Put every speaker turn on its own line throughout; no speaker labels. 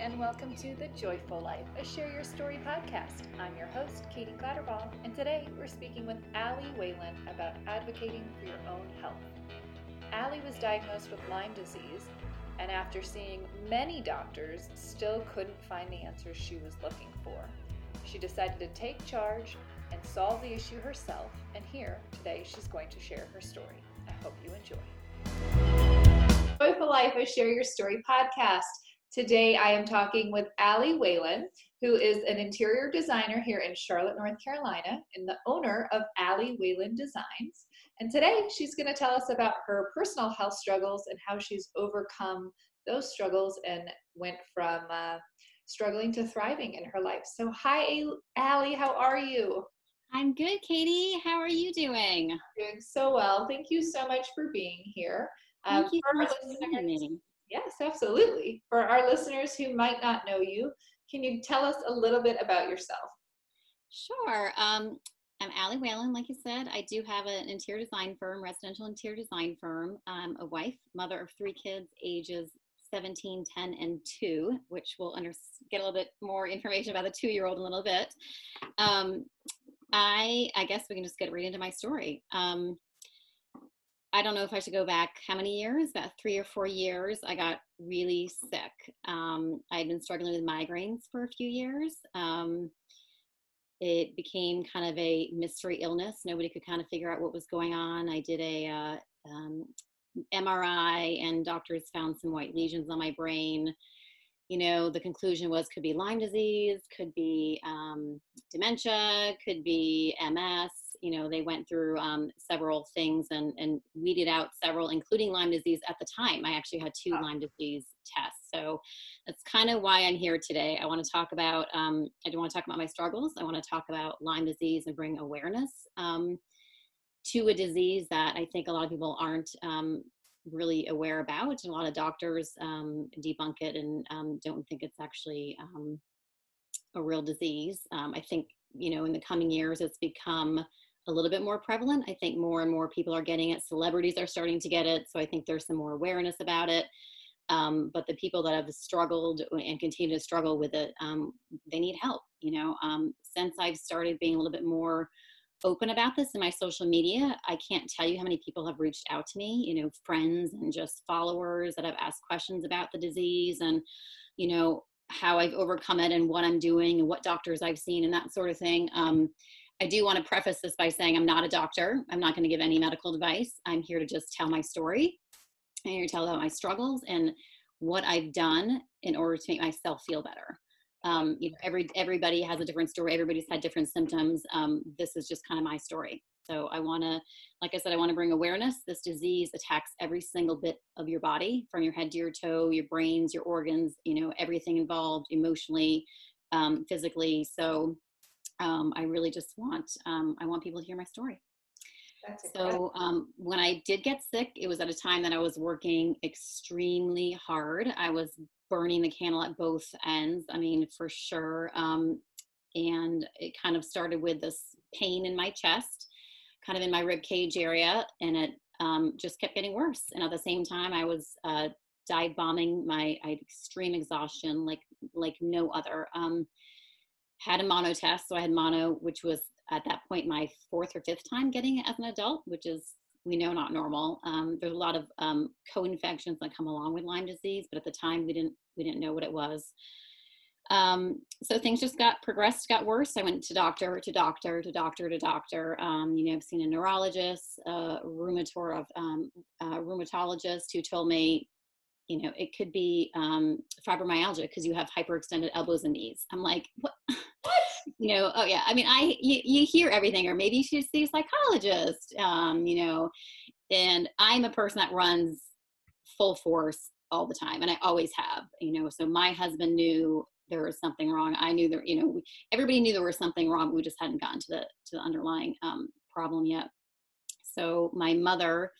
and welcome to The Joyful Life, a Share Your Story podcast. I'm your host, Katie Clatterball, and today we're speaking with Ally Whalen about advocating for your own health. Ally was diagnosed with Lyme disease, and after seeing many doctors, still couldn't find the answers she was looking for. She decided to take charge and solve the issue herself, and here today she's going to share her story. I hope you enjoy. Joyful Life, a Share Your Story podcast. Today I am talking with Ally Whalen, who is an interior designer here in Charlotte, North Carolina, and the owner of Ally Whalen Designs. And today she's going to tell us about her personal health struggles and how she's overcome those struggles and went from uh, struggling to thriving in her life. So, hi, Ally, how are you?
I'm good, Katie. How are you doing?
Doing so well. Thank you so much for being here.
Thank um, you for listening.
Yes, absolutely. For our listeners who might not know you, can you tell us a little bit about yourself?
Sure. Um, I'm Ally Whalen, like you said. I do have an interior design firm, residential interior design firm. I'm a wife, mother of three kids, ages 17, 10, and 2, which we'll under- get a little bit more information about the two year old in a little bit. Um, I, I guess we can just get right into my story. Um, I don't know if I should go back how many years, about three or four years. I got really sick. Um, I had been struggling with migraines for a few years. Um, it became kind of a mystery illness. Nobody could kind of figure out what was going on. I did a uh, um, MRI, and doctors found some white lesions on my brain. You know, the conclusion was could be Lyme disease, could be um, dementia, could be MS you know they went through um, several things and, and weeded out several including lyme disease at the time. I actually had two lyme disease tests. So that's kind of why i'm here today. I want to talk about um, i don't want to talk about my struggles. I want to talk about lyme disease and bring awareness um, to a disease that i think a lot of people aren't um, really aware about. And a lot of doctors um, debunk it and um, don't think it's actually a real disease. I think you know in the coming years it's become a little bit more prevalent. I think more and more people are getting it. Celebrities are starting to get it. So I think there's some more awareness about it. Um, but the people that have struggled and continue to struggle with it, um, they need help. You know, um, since I've started being a little bit more open about this in my social media, I can't tell you how many people have reached out to me, you know, friends and just followers that have asked questions about the disease and, you know, how I've overcome it and what I'm doing and what doctors I've seen and that sort of thing. Um, I do want to preface this by saying I'm not a doctor. I'm not going to give any medical advice. I'm here to just tell my story. I'm here to tell about my struggles and what I've done in order to make myself feel better. Um, you know, every everybody has a different story. Everybody's had different symptoms. Um, this is just kind of my story. So I want to, like I said, I want to bring awareness. This disease attacks every single bit of your body, from your head to your toe, your brains, your organs. You know, everything involved, emotionally, um, physically. So um, I really just want um, I want people to hear my story. so um, when I did get sick, it was at a time that I was working extremely hard. I was burning the candle at both ends. I mean, for sure. Um, and it kind of started with this pain in my chest, kind of in my rib cage area, and it um, just kept getting worse. And at the same time, I was uh, dive bombing. My I had extreme exhaustion, like like no other. Um, had a mono test. So I had mono, which was at that point my fourth or fifth time getting it as an adult, which is we know not normal. Um, there's a lot of um, co-infections that come along with Lyme disease, but at the time we didn't we didn't know what it was. Um, so things just got progressed, got worse. I went to doctor, to doctor, to doctor, to doctor. Um, you know, I've seen a neurologist, a rheumator of um, a rheumatologist who told me you know, it could be um, fibromyalgia because you have hyperextended elbows and knees. I'm like, what? you know, oh yeah. I mean, I you, you hear everything, or maybe you should see a psychologist. Um, you know, and I'm a person that runs full force all the time, and I always have. You know, so my husband knew there was something wrong. I knew there, you know, everybody knew there was something wrong. We just hadn't gotten to the to the underlying um, problem yet. So my mother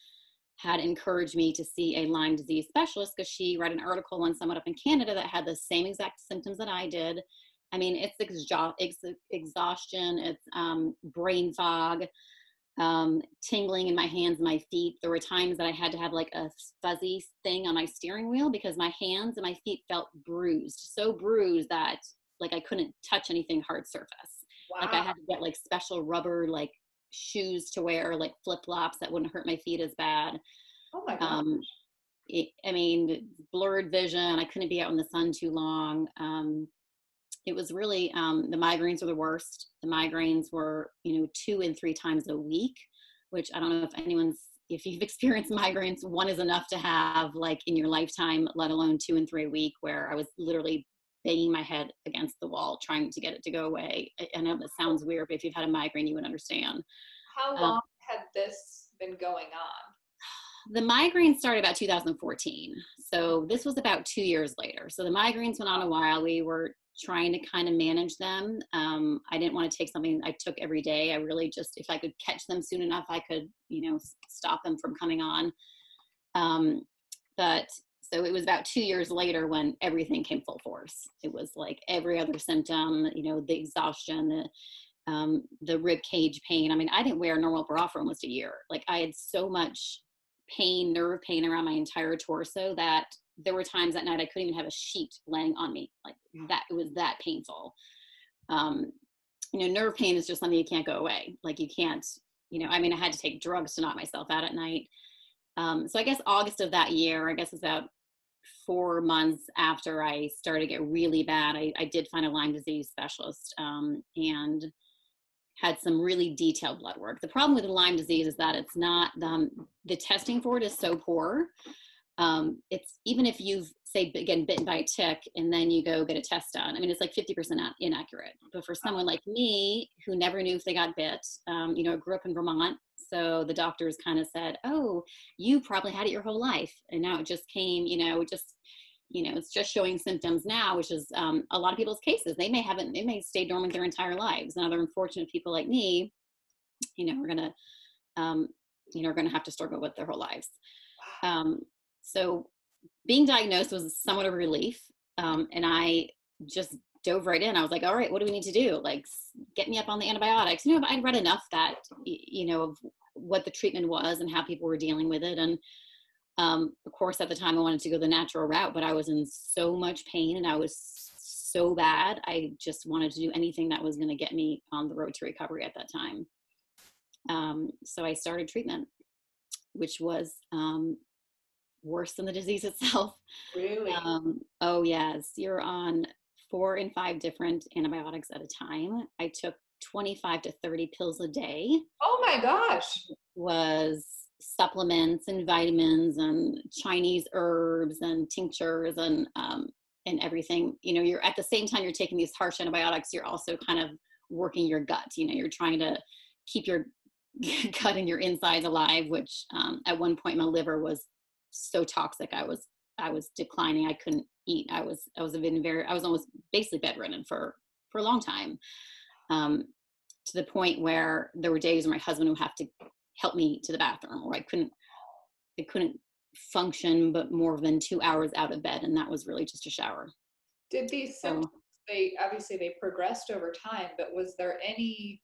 had encouraged me to see a Lyme disease specialist because she read an article on someone up in Canada that had the same exact symptoms that I did. I mean, it's exhaustion, it's um, brain fog. um, tingling in my hands and my feet. There were times that I had to have like a fuzzy thing on my steering wheel because my hands and my feet felt bruised, so bruised that like I couldn't touch anything hard surface. Wow. Like I had to get like special rubber like shoes to wear, like flip flops that wouldn't hurt my feet as bad.
Oh my god. Um,
I mean, blurred vision. I couldn't be out in the sun too long. Um, it was really um, the migraines were the worst. The migraines were, you know, two and three times a week, which I don't know if anyone's if you've experienced migraines, one is enough to have like in your lifetime, let alone two and three a week, where I was literally banging my head against the wall trying to get it to go away. I, know that sounds weird, but if you've had a migraine, you would understand.
How um, long um, had this been going on?
the migraine started about 2014. So this was about two years later. So the migraines went on a while. We were trying to kind of manage them. Um, I didn't want to take something I took every day. I really just, if I could catch them soon enough, I could, you know, stop them from coming on. Um, but so it was about two years later when everything came full force. It was like every other symptom, you know, the exhaustion, the um, the rib cage pain. I mean, I didn't wear a normal bra for almost a year. Like I had so much pain, nerve pain around my entire torso that there were times at night I couldn't even have a sheet laying on me. Like that, it was that painful. Um, you know, nerve pain is just something you can't go away. Like you can't, you know, I mean, I had to take drugs to knock myself out at night. Um, so I guess August of that year, I guess is about four months after I started to get really bad, I, I did find a Lyme disease specialist um, and had some really detailed blood work. The problem with Lyme disease is that it's not um, the testing for it is so poor um, it's even if you've say again bitten by a tick and then you go get a test done i mean it's like 50% inaccurate but for someone like me who never knew if they got bit um, you know grew up in vermont so the doctors kind of said oh you probably had it your whole life and now it just came you know just you know it's just showing symptoms now which is um, a lot of people's cases they may haven't they may stay dormant their entire lives and other unfortunate people like me you know we're gonna um, you know are gonna have to struggle with their whole lives um, so being diagnosed was somewhat of a relief. Um, and I just dove right in. I was like, all right, what do we need to do? Like, get me up on the antibiotics. You know, I'd read enough that, you know, of what the treatment was and how people were dealing with it. And um, of course, at the time, I wanted to go the natural route, but I was in so much pain and I was so bad. I just wanted to do anything that was going to get me on the road to recovery at that time. Um, so I started treatment, which was um, worse than the disease itself.
Really? Um,
oh, yes. You're on four and five different antibiotics at a time. I took 25 to 30 pills a day.
Oh my gosh.
Was supplements and vitamins and Chinese herbs and tinctures and um, and everything. You know, you're at the same time you're taking these harsh antibiotics, you're also kind of working your gut. You know, you're trying to keep your gut and your insides alive, which um, at one point my liver was so toxic. I was I was declining. I couldn't eat. I was I was been very I was almost basically bedridden for for a long time. Um, to the point where there were days where my husband would have to help me to the bathroom or I couldn't I couldn't function but more than two hours out of bed and that was really just a shower.
Did these symptoms so, they obviously they progressed over time, but was there any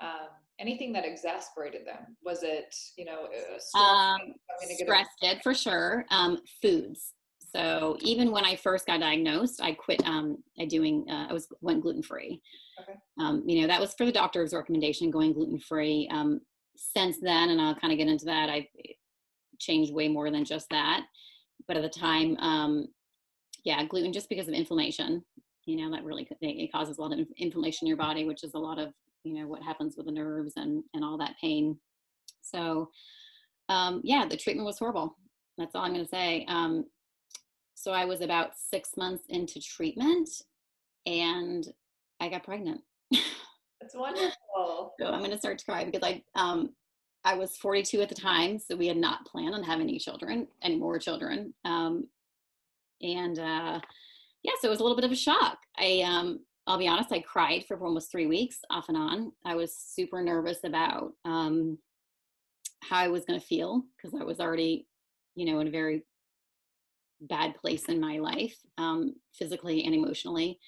um, anything that exasperated them? Was it, you know,
um, stress did for sure. Um, foods. So even when I first got diagnosed, I quit um, doing. Uh, I was went gluten free. Okay. Um, you know that was for the doctor's recommendation, going gluten free. Um, since then, and I'll kind of get into that, I've changed way more than just that. But at the time, um, yeah, gluten just because of inflammation. You know that really it causes a lot of inflammation in your body, which is a lot of you know what happens with the nerves and and all that pain so um, yeah the treatment was horrible that's all i'm going to say um, so i was about six months into treatment and i got pregnant.
That's wonderful.
So i'm going to start to cry because i um, i was 42 at the time so we had not planned on having any children any more children um, and uh, yeah so it was a little bit of a shock. I um, I'll be honest, I cried for almost three weeks off and on. I was super nervous about um, how I was going to feel because I was already, you know, in a very bad place in my life, um, physically and emotionally.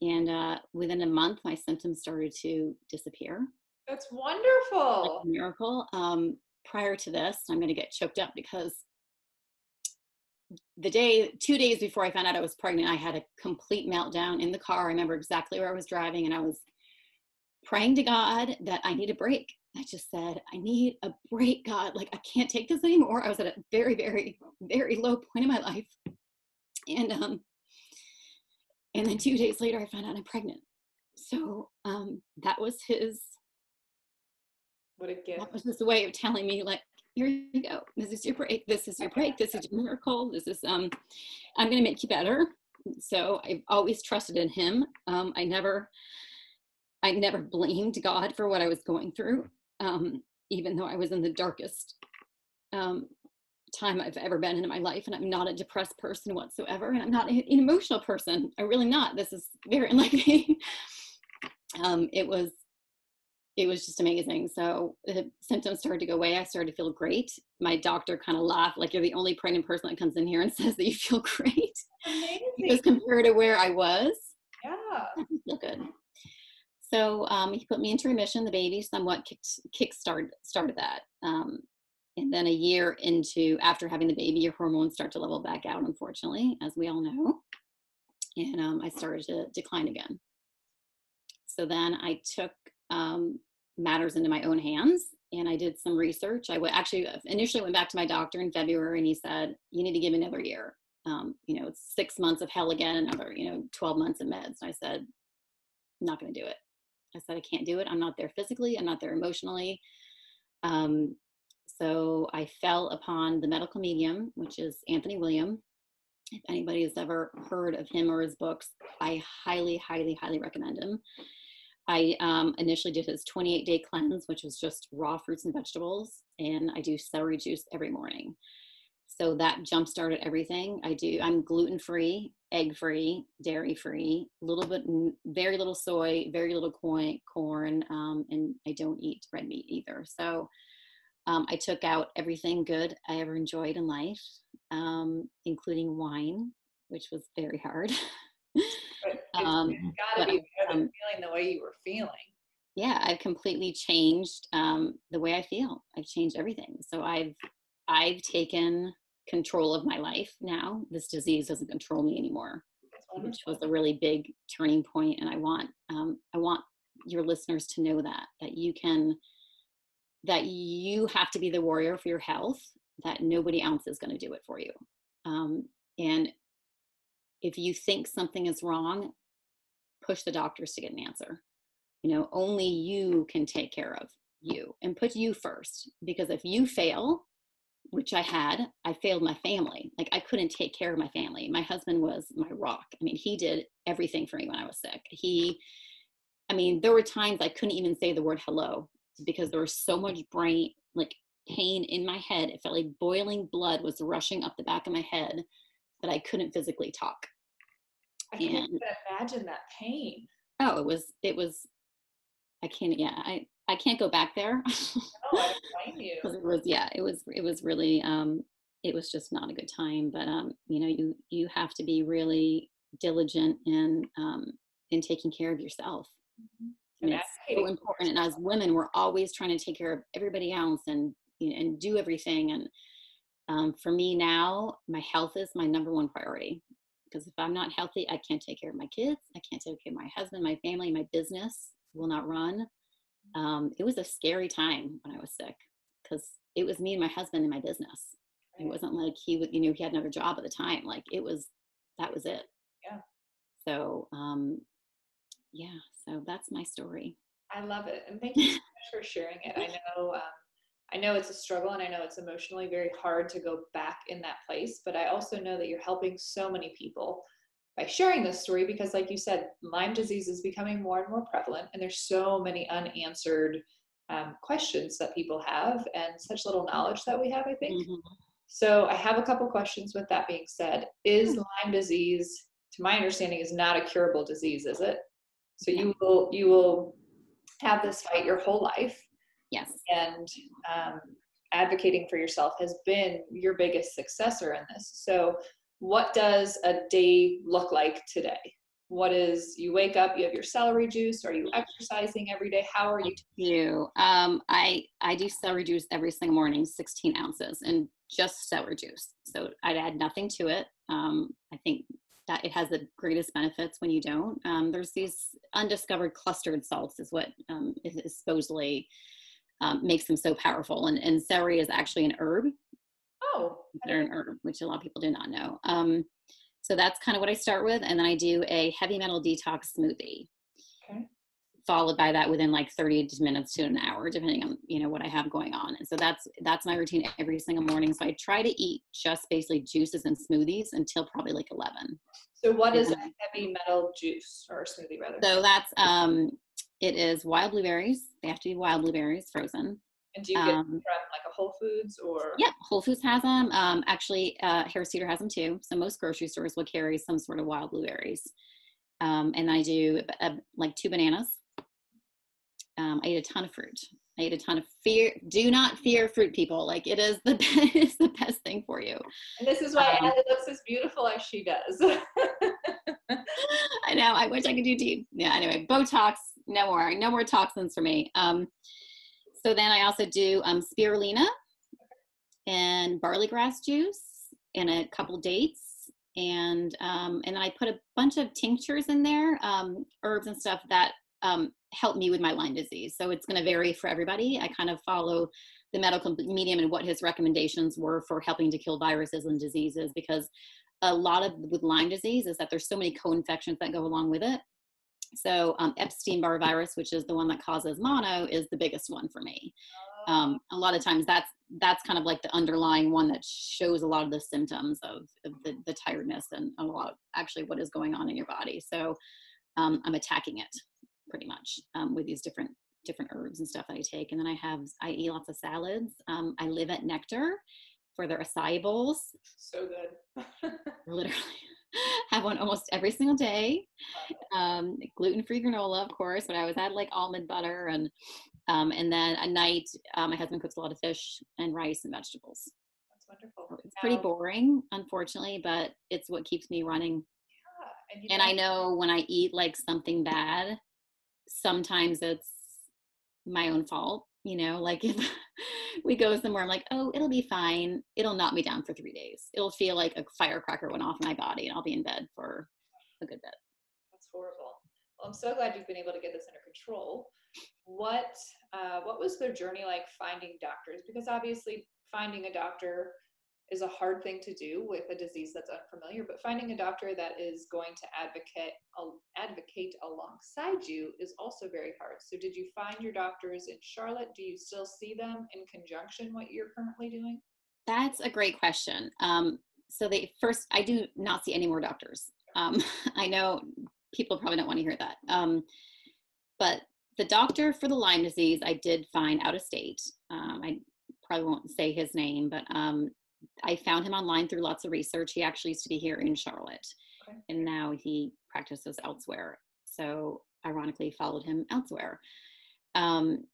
And uh, within a month, my symptoms started to disappear.
That's wonderful.
Like miracle. Um, prior to this, I'm going to get choked up because the day, two days before I found out I was pregnant, I had a complete meltdown in the car. I remember exactly where I was driving and I was praying to God that I need a break. I just said, I need a break, God. Like, I can't take this anymore. I was at a very, very, very low point in my life. And, um, and then two days later, I found out I'm pregnant. So, um, that was his,
what a gift.
That was his way of telling me, like, here you go. This is your break. This is your break. This is your miracle. This is, um, I'm going to make you better. So I've always trusted in him. Um, I never, I never blamed God for what I was going through, um, even though I was in the darkest um, time I've ever been in my life. And I'm not a depressed person whatsoever. And I'm not an emotional person. I'm really not. This is very unlike me. um, it was it was just amazing. So the symptoms started to go away. I started to feel great. My doctor kind of laughed, like you're the only pregnant person that comes in here and says that you feel great.
Amazing.
because compared to where I was,
yeah.
I feel good. So um, he put me into remission. The baby somewhat kick, kick started, started that. Um, and then a year into after having the baby, your hormones start to level back out, unfortunately, as we all know. And um, I started to decline again. So then I took um, matters into my own hands and I did some research. I actually uh, initially went back to my doctor in February and he said, You need to give another year. Um, you know, it's six months of hell again, another, you know, 12 months of meds. And I said, I'm not going to do it. I said, I can't do it. I'm not there physically, I'm not there emotionally. Um, so I fell upon the medical medium, which is Anthony William. If anybody has ever heard of him or his books, I highly, highly, highly recommend him. I um, initially did his 28 day cleanse, which was just raw fruits and vegetables, and I do celery juice every morning. So that jump started everything. I do. I'm gluten free, egg free, dairy free, a little bit, very little soy, very little corn, corn, um, and I don't eat red meat either. So um, I took out everything good I ever enjoyed in life, um, including wine, which was very hard.
um, gotta be better um, feeling the way you were feeling.
Yeah, I've completely changed um, the way I feel. I've changed everything. So I've I've taken control of my life now. This disease doesn't control me anymore, which was a really big turning point. And I want um, I want your listeners to know that that you can that you have to be the warrior for your health. That nobody else is going to do it for you. Um, and if you think something is wrong, push the doctors to get an answer. You know, only you can take care of you and put you first. Because if you fail, which I had, I failed my family. Like I couldn't take care of my family. My husband was my rock. I mean, he did everything for me when I was sick. He, I mean, there were times I couldn't even say the word hello because there was so much brain, like pain in my head. It felt like boiling blood was rushing up the back of my head that I couldn't physically talk.
I can't imagine that pain.
Oh, it was, it was, I can't, yeah, I, I can't go back there.
no, I blame you.
it was, yeah, it was, it was really, um, it was just not a good time. But um, you know, you you have to be really diligent in um, in taking care of yourself. Mm-hmm. And it's so important. And as women, we're always trying to take care of everybody else and you know, and do everything. And um, for me now, my health is my number one priority because if I'm not healthy, I can't take care of my kids. I can't take care of my husband, my family, my business will not run um, it was a scary time when I was sick because it was me and my husband and my business. Right. It wasn't like he would, you know, he had another job at the time. Like it was, that was it.
Yeah.
So, um, yeah, so that's my story.
I love it. And thank you so much for sharing it. I know, um, I know it's a struggle and I know it's emotionally very hard to go back in that place, but I also know that you're helping so many people by sharing this story because like you said lyme disease is becoming more and more prevalent and there's so many unanswered um, questions that people have and such little knowledge that we have i think. Mm-hmm. so i have a couple questions with that being said. Is lyme disease to my understanding is not a curable disease is it? So you will you will have this fight your whole life.
Yes.
And um, advocating for yourself has been your biggest successor in this. So what does a day look like today? what is you wake up you have your celery juice are you exercising every day? How are you
you. Um i i do celery juice every single morning 16 ounces and just celery juice. So i'd add nothing to it. Um i think that it has the greatest benefits when you don't. Um, there's these undiscovered clustered salts is what um, is, is supposedly um, makes them so powerful. And, and celery is actually an herb
oh
herb which a lot of people do not know um, so that's kind of what I start with. And then I do a heavy metal detox smoothie. Okay. Followed by that within like 30 minutes to an hour, depending on you know what I have going on. And so that's that's my routine every single morning. So I try to eat just basically juices and smoothies until probably like 11.
So what is a heavy metal juice or smoothie rather?
So that's um it is wild blueberries. They have to be wild blueberries, frozen.
And do you get um, from like Whole Foods or?
Yeah, Whole Foods has them. Um, actually, uh, Harris Teeter has them too. So most grocery stores will carry some sort of wild blueberries. Um, and I do uh, like two bananas. Um, I eat a ton of fruit. I eat a ton of fear. Do not fear fruit, people. Like it is the best, it's the best thing for you.
And this is why um, Ellie looks as beautiful as she does.
I know. I wish I could do deep. Yeah. Anyway, Botox. No more. No more toxins for me. Um, so then I also do um, spirulina and barley grass juice and a couple dates. And um, and then I put a bunch of tinctures in there, um, herbs and stuff that um, help me with my Lyme disease. So it's going to vary for everybody. I kind of follow the medical medium and what his recommendations were for helping to kill viruses and diseases because a lot of with Lyme disease is that there's so many co-infections that go along with it. So um, Epstein-Barr virus, which is the one that causes mono, is the biggest one for me. Um, a lot of times that's that's kind of like the underlying one that shows a lot of the symptoms of, of the, the, tiredness and a lot actually what is going on in your body. So um, I'm attacking it pretty much um, with these different different herbs and stuff that I take. And then I have I eat lots of salads. Um, I live at Nekter for their acai bowls.
So good.
Literally have one almost every single day. Um, gluten-free granola, of course, but I always had like almond butter and um, and then at night, um, my husband cooks a lot of fish and rice and vegetables.
That's wonderful.
It's pretty boring, unfortunately, but it's what keeps me running. Yeah, and, and I know when I eat like something bad, sometimes it's my own fault. You know, like if we go somewhere, I'm like, oh, it'll be fine. It'll knock me down for three days. It'll feel like a firecracker went off my body, and I'll be in bed for a good bit.
That's horrible. Well, I'm so glad you've been able to get this under control. What uh, what was their journey like finding doctors? Because obviously, finding a doctor is a hard thing to do with a disease that's unfamiliar but finding a doctor that is going to advocate advocate alongside you is also very hard. So did you find your doctors in charlotte? Do you still see them in conjunction what you're currently doing?
That's a great question. Um, so they first i do not see any more doctors. Um, i know people probably don't want to hear that. Um, but the doctor for the lyme disease i did find out of state. Um, i probably won't say his name but um, I found him online through lots of research. He actually used to be here in Charlotte, okay. and now he practices elsewhere. So, ironically, followed him elsewhere. Um,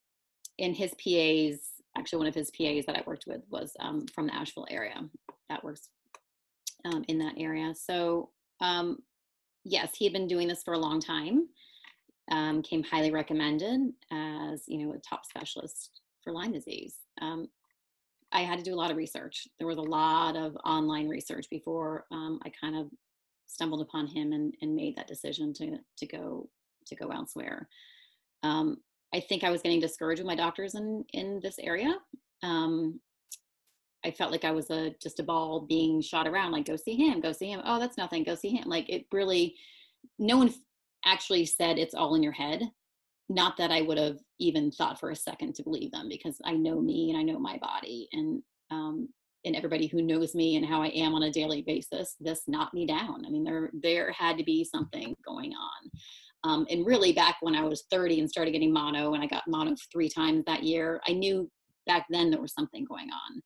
and his PAs, actually, one of his PAs that I worked with was um, from the Asheville area. That works um, in that area. So, um, yes, he had been doing this for a long time. Um, came highly recommended as you know a top specialist for Lyme disease. Um, I had to do a lot of research. There was a lot of online research before um, I kind of stumbled upon him and, and made that decision to to go to go elsewhere. Um, I think I was getting discouraged with my doctors in in this area. Um, I felt like I was a just a ball being shot around. Like, go see him, go see him. Oh, that's nothing. Go see him. Like, it really, no one actually said it's all in your head not that I would have even thought for a second to believe them because I know me and I know my body and um, and everybody who knows me and how I am on a daily basis, this knocked me down. I mean, there there had to be something going on. Um, and really, back when I was 30 and started getting mono, and I got mono three times that year, I knew back then there was something going on.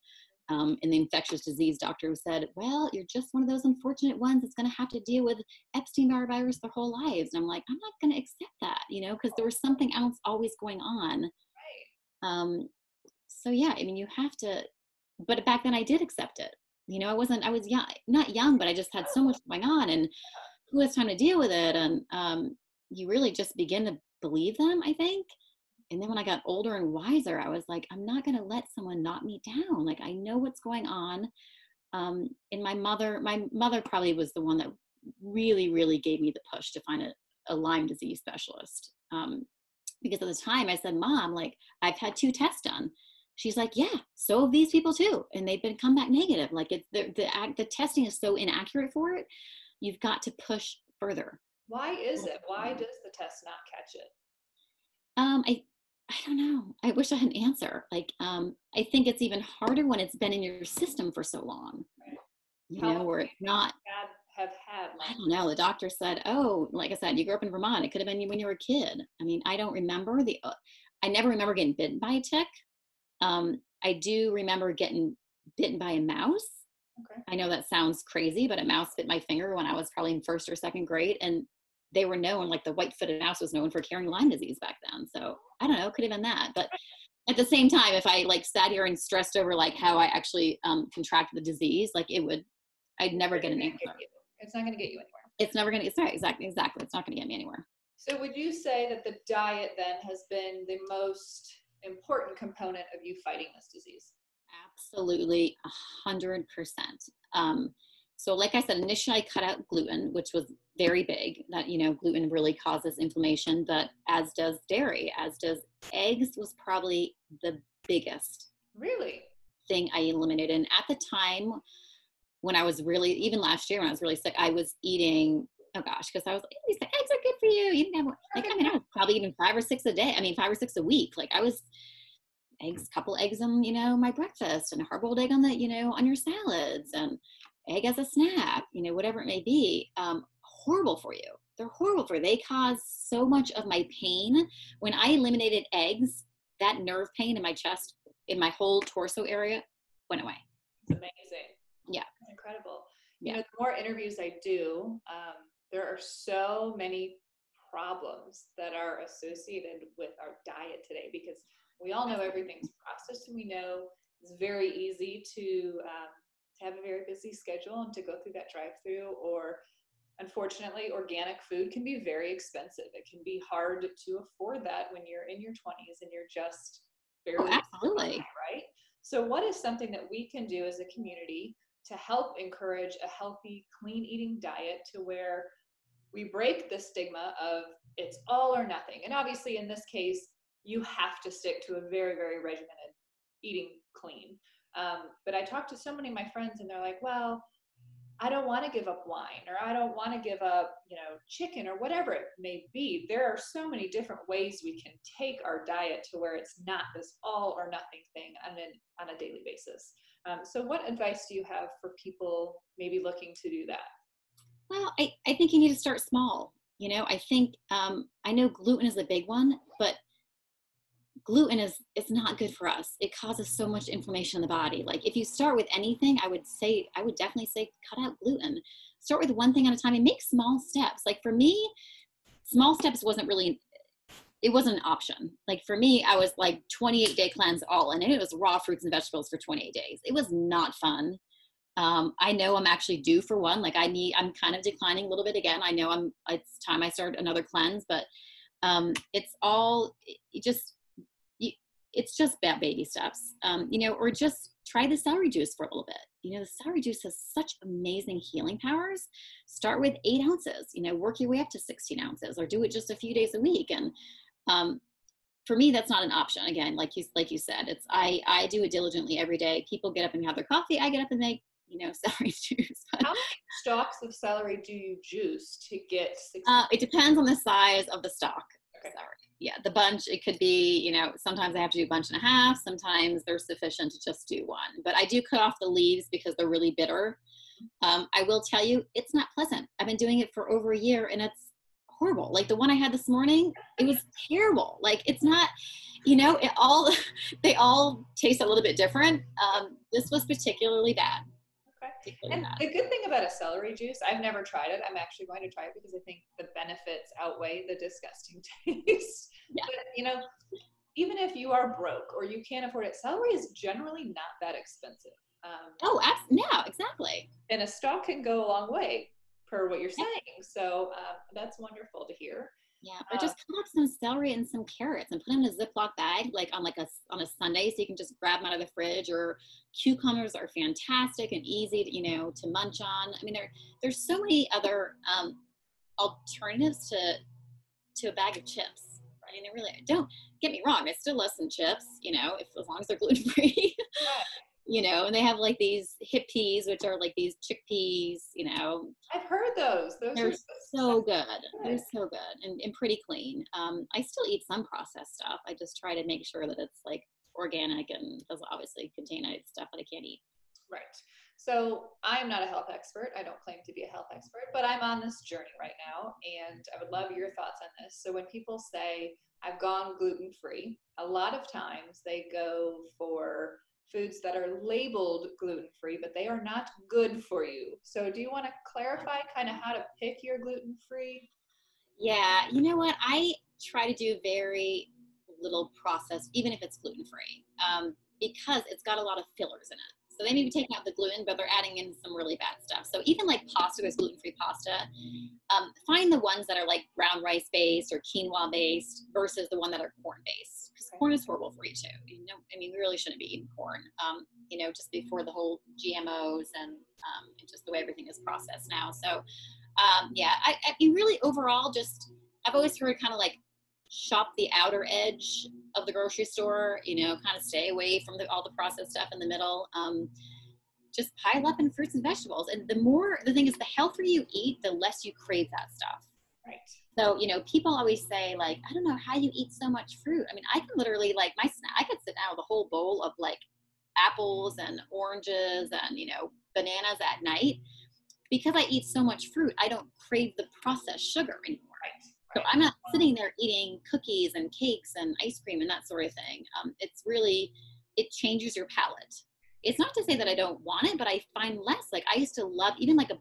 Um, and the infectious disease doctor said, Well, you're just one of those unfortunate ones that's going to have to deal with Epstein Barr virus their whole lives. And I'm like, I'm not going to accept that, you know, because there was something else always going on. Right. Um, so, yeah, I mean, you have to, but back then I did accept it. You know, I wasn't, I was young, not young, but I just had so much going on. And who has time to deal with it? And um, you really just begin to believe them, I think. And then when I got older and wiser, I was like, I'm not going to let someone knock me down. Like I know what's going on. Um, and my mother, my mother probably was the one that really, really gave me the push to find a, a Lyme disease specialist. Um, because at the time I said, Mom, like I've had two tests done. She's like, Yeah, so have these people too, and they've been come back negative. Like it's the the the testing is so inaccurate for it. You've got to push further.
Why is it? Why does the test not catch it?
Um, I I don't know. I wish I had an answer. Like, um, I think it's even harder when it's been in your system for so long. Right. You How know, where it's not
have had?
I don't know. The doctor said, "Oh, like I said, you grew up in Vermont. It could have been when you were a kid." I mean, I don't remember the. Uh, I never remember getting bitten by a tick. Um, I do remember getting bitten by a mouse. Okay. I know that sounds crazy, but a mouse bit my finger when I was probably in first or second grade, and they were known like the white-footed mouse was known for carrying Lyme disease back then. So I don't know, could have been that. But at the same time, if I like sat here and stressed over like how I actually um, contracted the disease, like it would, I'd never get an answer.
It's not going to get you anywhere.
It's never going to. It's right. Exactly. Exactly. It's not going to get me anywhere.
So would you say that the diet then has been the most important component of you fighting this disease?
Absolutely, a hundred percent. Um, so, like I said, initially I cut out gluten, which was very big. That you know, gluten really causes inflammation, but as does dairy, as does eggs, was probably the biggest.
Really.
Thing I eliminated, and at the time when I was really, even last year when I was really sick, I was eating, oh gosh, because I was like, these eggs are good for you. You didn't have, like, I mean, I was probably eating five or six a day. I mean, five or six a week. Like I was eggs, couple eggs on, you know, my breakfast and a hard boiled egg on the, you know, on your salads and egg as a snack, you know, whatever it may be. Um, horrible for you. They're horrible for you. They cause so much of my pain. When I eliminated eggs, that nerve pain in my chest, in my whole torso area, went away.
It's amazing.
Yeah.
Incredible. Yeah. You know, the more interviews I do, um, there are so many problems that are associated with our diet today because we all know everything's processed and we know it's very easy to, um, to have a very busy schedule and to go through that drive through or unfortunately organic food can be very expensive it can be hard to afford that when you're in your 20s and you're just
barely oh, absolutely
right so what is something that we can do as a community to help encourage a healthy, clean eating diet to where we break the stigma of it's all or nothing. And obviously, in this case, you have to stick to a very, very regimented eating clean. Um, but I talk to so many of my friends, and they're like, well, I don't want to give up wine or I don't want to give up, you know, chicken or whatever it may be. There are so many different ways we can take our diet to where it's not this all or nothing thing on, an, on a daily basis. Um, so, what advice do you have for people maybe looking to do that?
Well, I, I think you need to start small. You know, I think um, I know gluten is a big one, but gluten is it's not good for us. It causes so much inflammation in the body. Like if you start with anything, I would say I would definitely say cut out gluten. Start with one thing at a time and make small steps. Like for me, small steps wasn't really it wasn't an option. Like for me, I was like 28 day cleanse all in, and it was raw fruits and vegetables for 28 days. It was not fun. Um, I know I'm actually due for one. Like I need, I'm kind of declining a little bit again. I know I'm. It's time I start another cleanse, but um, it's all it just. It's just bad baby steps, um, you know, or just try the celery juice for a little bit. You know, the celery juice has such amazing healing powers. Start with eight ounces, you know, work your way up to 16 ounces or do it just a few days a week. And um, for me that's not an option again like you like you said it's i i do it diligently every day people get up and have their coffee i get up and make you know celery juice
how many stalks of celery do you juice to get
uh, it depends on the size of the stalk yeah the bunch it could be you know sometimes i have to do a bunch and a half sometimes they're sufficient to just do one but i do cut off the leaves because they're really bitter um, i will tell you it's not pleasant i've been doing it for over a year and it's horrible. Like the one I had this morning, it was terrible. Like it's not, you know, it all they all taste a little bit different. Um, this was particularly bad.
Okay. And the good thing about a celery juice, I've never tried it. I'm actually going to try it because I think the benefits outweigh the disgusting taste. Yeah. But you know, even if you are broke or you can't afford it, celery is generally not that expensive.
Um, oh, abs- no, exactly.
And a stalk can go a long way per what you're saying. So uh, that's wonderful to hear.
Yeah, or just cut up some celery and some carrots and put them in a Ziploc bag, like on like a on a Sunday, so you can just grab them out of the fridge. Or cucumbers are fantastic and easy, to, you know, to munch on. I mean, there there's so many other um, alternatives to to a bag of chips. I mean, they really don't get me wrong. I still love some chips, you know, if as long as they're gluten free. you know, and they have like these Hippeas, which are like these chickpeas, you know.
I've heard those. Those
They're
are
so good. They're so good and, and pretty clean. Um, I still eat some processed stuff. I just try to make sure that it's like organic and doesn't obviously contain stuff that I can't eat.
Right. So I'm not a health expert. I don't claim to be a health expert, but I'm on this journey right now, and I would love your thoughts on this. So when people say I've gone gluten free, a lot of times they go for foods that are labeled gluten free, but they are not good for you. So, do you want to clarify kind of how to pick your gluten free?
Yeah, you know what? I try to do very little processed, even if it's gluten free, um, because it's got a lot of fillers in it. So they may be taking out the gluten, but they're adding in some really bad stuff. So even like pasta, there's gluten-free pasta. Um, find the ones that are like brown rice based or quinoa based versus the one that are corn based. Because corn is horrible for you too. You know, I mean, we really shouldn't be eating corn. Um, you know, just before the whole GMOs and, um, and just the way everything is processed now. So um, yeah, I, I mean, really overall, just I've always heard kind of like shop the outer edge of the grocery store, you know, kind of stay away from the, all the processed stuff in the middle. Um, just pile up in fruits and vegetables. And the more, the thing is, the healthier you eat, the less you crave that stuff.
Right.
So, you know, people always say, like, I don't know how you eat so much fruit. I mean, I can literally, like, my snack, I could sit down with a whole bowl of like apples and oranges and, you know, bananas at night. Because I eat so much fruit, I don't crave the processed sugar anymore. So I'm not sitting there eating cookies and cakes and ice cream and that sort of thing. Um, it's really, it changes your palate. It's not to say that I don't want it, but I find less. Like I used to love even like a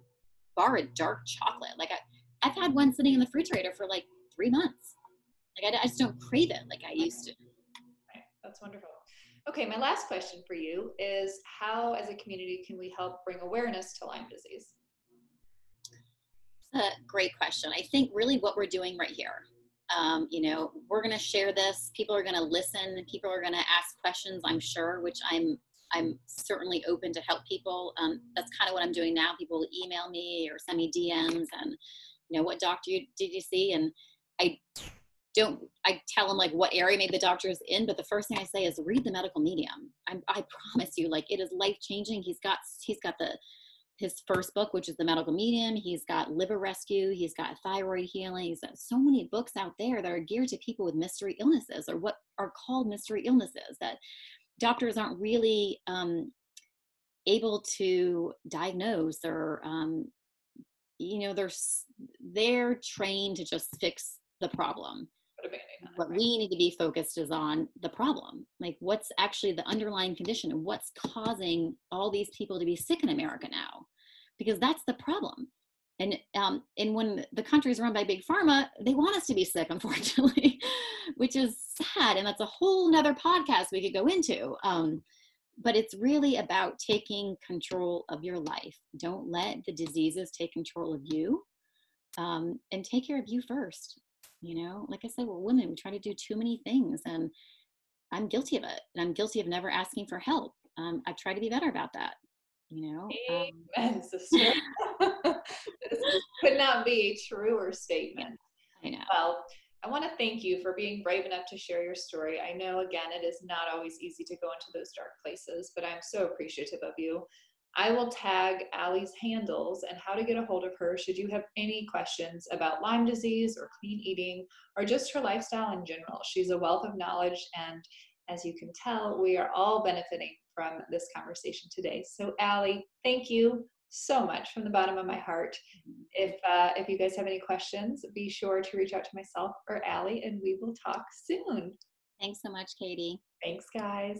bar of dark chocolate. Like I, I've had one sitting in the refrigerator for like three months. Like I, I just don't crave it like I used to.
That's wonderful. Okay, my last question for you is how, as a community, can we help bring awareness to Lyme disease?
a great question. I think really what we're doing right here. Um, you know, we're going to share this. People are going to listen. People are going to ask questions. I'm sure, which I'm I'm certainly open to help people. Um, that's kind of what I'm doing now. People email me or send me DMs and you know what doctor you, did you see? And I don't I tell them like what area maybe the doctor is in, but the first thing I say is read the medical medium. I, I promise you, like it is life changing. He's got he's got the his first book, which is The Medical Medium. He's got Liver Rescue. He's got Thyroid Healing. He's got so many books out there that are geared to people with mystery illnesses or what are called mystery illnesses that doctors aren't really um, able to diagnose or, um, you know, they're, they're trained to just fix the problem. What we need to be focused is on the problem. Like what's actually the underlying condition and what's causing all these people to be sick in America now? Because that's the problem. And um, and when the country is run by big pharma, they want us to be sick, unfortunately, which is sad. And that's a whole nother podcast we could go into. Um, but it's really about taking control of your life. Don't let the diseases take control of you. Um, and take care of you first you know like i said we're women we try to do too many things and i'm guilty of it and i'm guilty of never asking for help um, i try to be better about that you know
Amen, um, sister. this could not be a truer statement
i know
well I want to thank you for being brave enough to share your story. I know, again, it is not always easy to go into those dark places, but I'm so appreciative of you. I will tag Ally's handles and how to get a hold of her should you have any questions about Lyme disease or clean eating or just her lifestyle in general. She's a wealth of knowledge, and as you can tell, we are all benefiting from this conversation today. So, Ally, thank you so much from the bottom of my heart. If uh, if you guys have any questions, be sure to reach out to myself or Ally, and we will talk soon.
Thanks so much, Katie.
Thanks, guys.